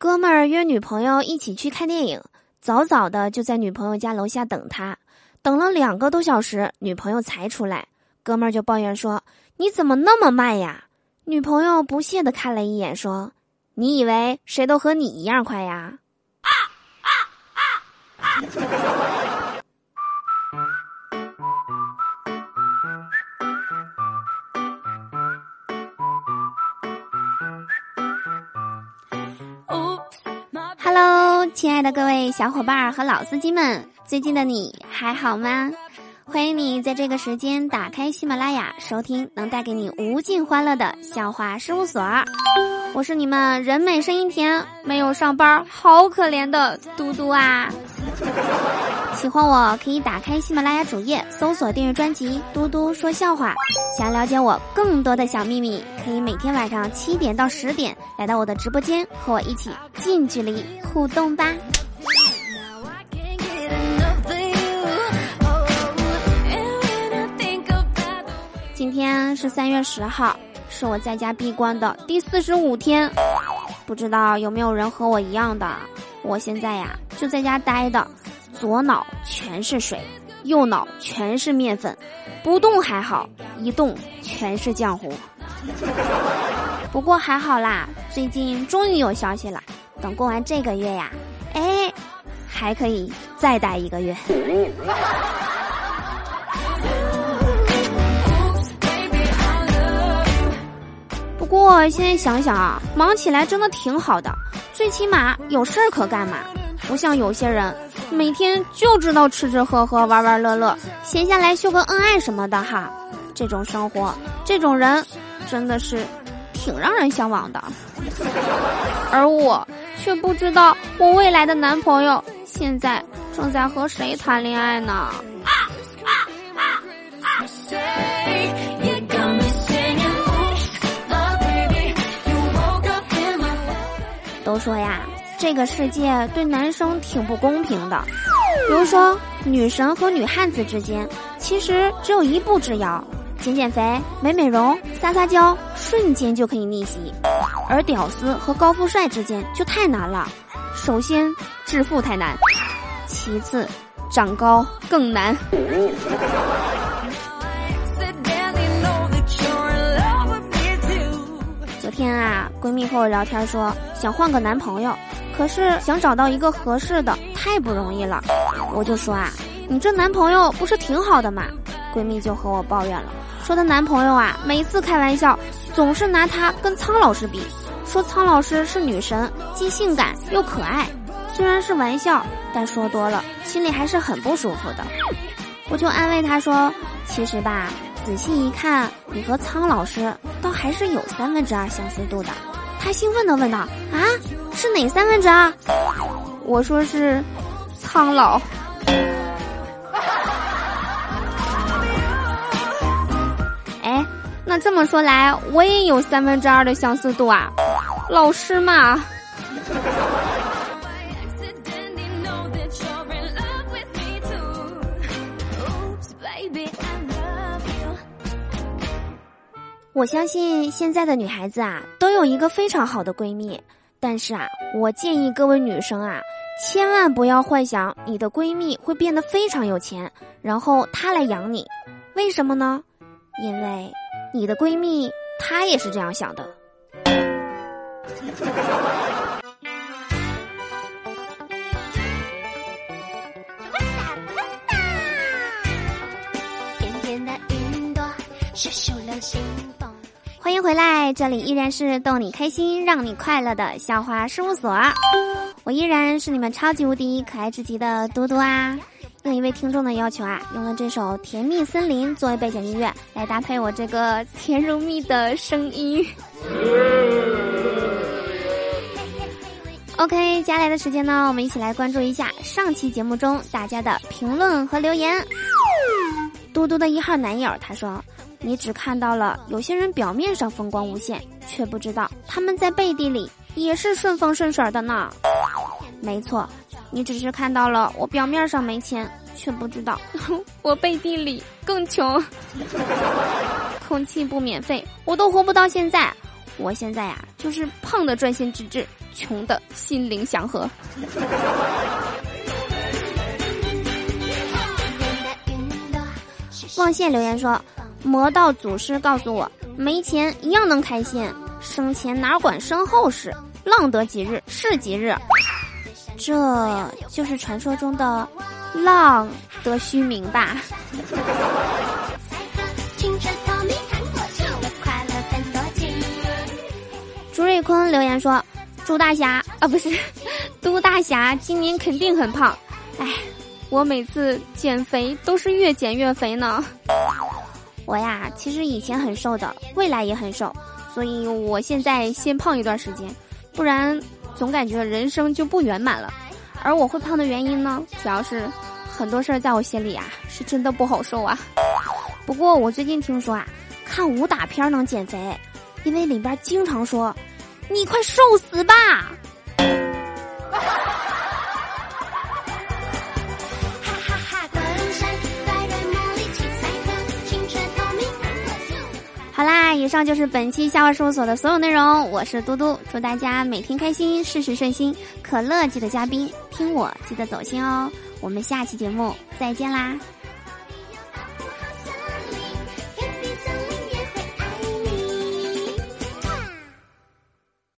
哥们儿约女朋友一起去看电影，早早的就在女朋友家楼下等他，等了两个多小时，女朋友才出来。哥们儿就抱怨说：“你怎么那么慢呀？”女朋友不屑的看了一眼，说：“你以为谁都和你一样快呀？”啊啊啊啊亲爱的各位小伙伴和老司机们，最近的你还好吗？欢迎你在这个时间打开喜马拉雅，收听能带给你无尽欢乐的笑话事务所。我是你们人美声音甜、没有上班好可怜的嘟嘟啊！喜欢我可以打开喜马拉雅主页，搜索订阅专辑《嘟嘟说笑话》。想了解我更多的小秘密，可以每天晚上七点到十点来到我的直播间，和我一起近距离互动吧。今天是三月十号。是我在家闭关的第四十五天，不知道有没有人和我一样的？我现在呀就在家待的，左脑全是水，右脑全是面粉，不动还好，一动全是浆糊。不过还好啦，最近终于有消息了，等过完这个月呀，哎，还可以再待一个月。不过现在想想啊，忙起来真的挺好的，最起码有事儿可干嘛。不像有些人每天就知道吃吃喝喝、玩玩乐乐，闲下来秀个恩爱什么的哈。这种生活，这种人，真的是挺让人向往的。而我却不知道，我未来的男朋友现在正在和谁谈恋爱呢？都说呀，这个世界对男生挺不公平的。比如说，女神和女汉子之间，其实只有一步之遥：减减肥、美美容、撒撒娇，瞬间就可以逆袭；而屌丝和高富帅之间就太难了。首先，致富太难；其次，长高更难。昨天啊，闺蜜和我聊天说想换个男朋友，可是想找到一个合适的太不容易了。我就说啊，你这男朋友不是挺好的吗？闺蜜就和我抱怨了，说她男朋友啊，每次开玩笑总是拿她跟苍老师比，说苍老师是女神，既性感又可爱。虽然是玩笑，但说多了心里还是很不舒服的。我就安慰她说，其实吧。仔细一看，你和苍老师倒还是有三分之二相似度的。她兴奋地问道：“啊，是哪三分之二？”我说是苍老。哎，那这么说来，我也有三分之二的相似度啊，老师嘛。我相信现在的女孩子啊，都有一个非常好的闺蜜。但是啊，我建议各位女生啊，千万不要幻想你的闺蜜会变得非常有钱，然后她来养你。为什么呢？因为你的闺蜜她也是这样想的。欢迎回来，这里依然是逗你开心、让你快乐的笑话事务所。我依然是你们超级无敌可爱至极的嘟嘟啊！应一位听众的要求啊，用了这首《甜蜜森林》作为背景音乐，来搭配我这个甜如蜜的声音。OK，接下来的时间呢，我们一起来关注一下上期节目中大家的评论和留言。嘟嘟的一号男友他说。你只看到了有些人表面上风光无限，却不知道他们在背地里也是顺风顺水的呢。没错，你只是看到了我表面上没钱，却不知道 我背地里更穷。空气不免费，我都活不到现在。我现在呀，就是胖的专心致志，穷的心灵祥和。望线留言说：“魔道祖师告诉我，没钱一样能开心，生前哪管身后事，浪得几日是几日。”这就是传说中的浪得虚名吧。朱瑞坤留言说：“朱大侠啊，不是，都大侠，今年肯定很胖。哎，我每次减肥都是越减越肥呢。我呀，其实以前很瘦的，未来也很瘦，所以我现在先胖一段时间，不然。”总感觉人生就不圆满了，而我会胖的原因呢，主要是很多事儿在我心里啊，是真的不好受啊。不过我最近听说啊，看武打片能减肥，因为里边经常说：“你快受死吧。”以上就是本期夏娃事务所的所有内容。我是嘟嘟，祝大家每天开心，事事顺心。可乐记得加冰，听我记得走心哦。我们下期节目再见啦！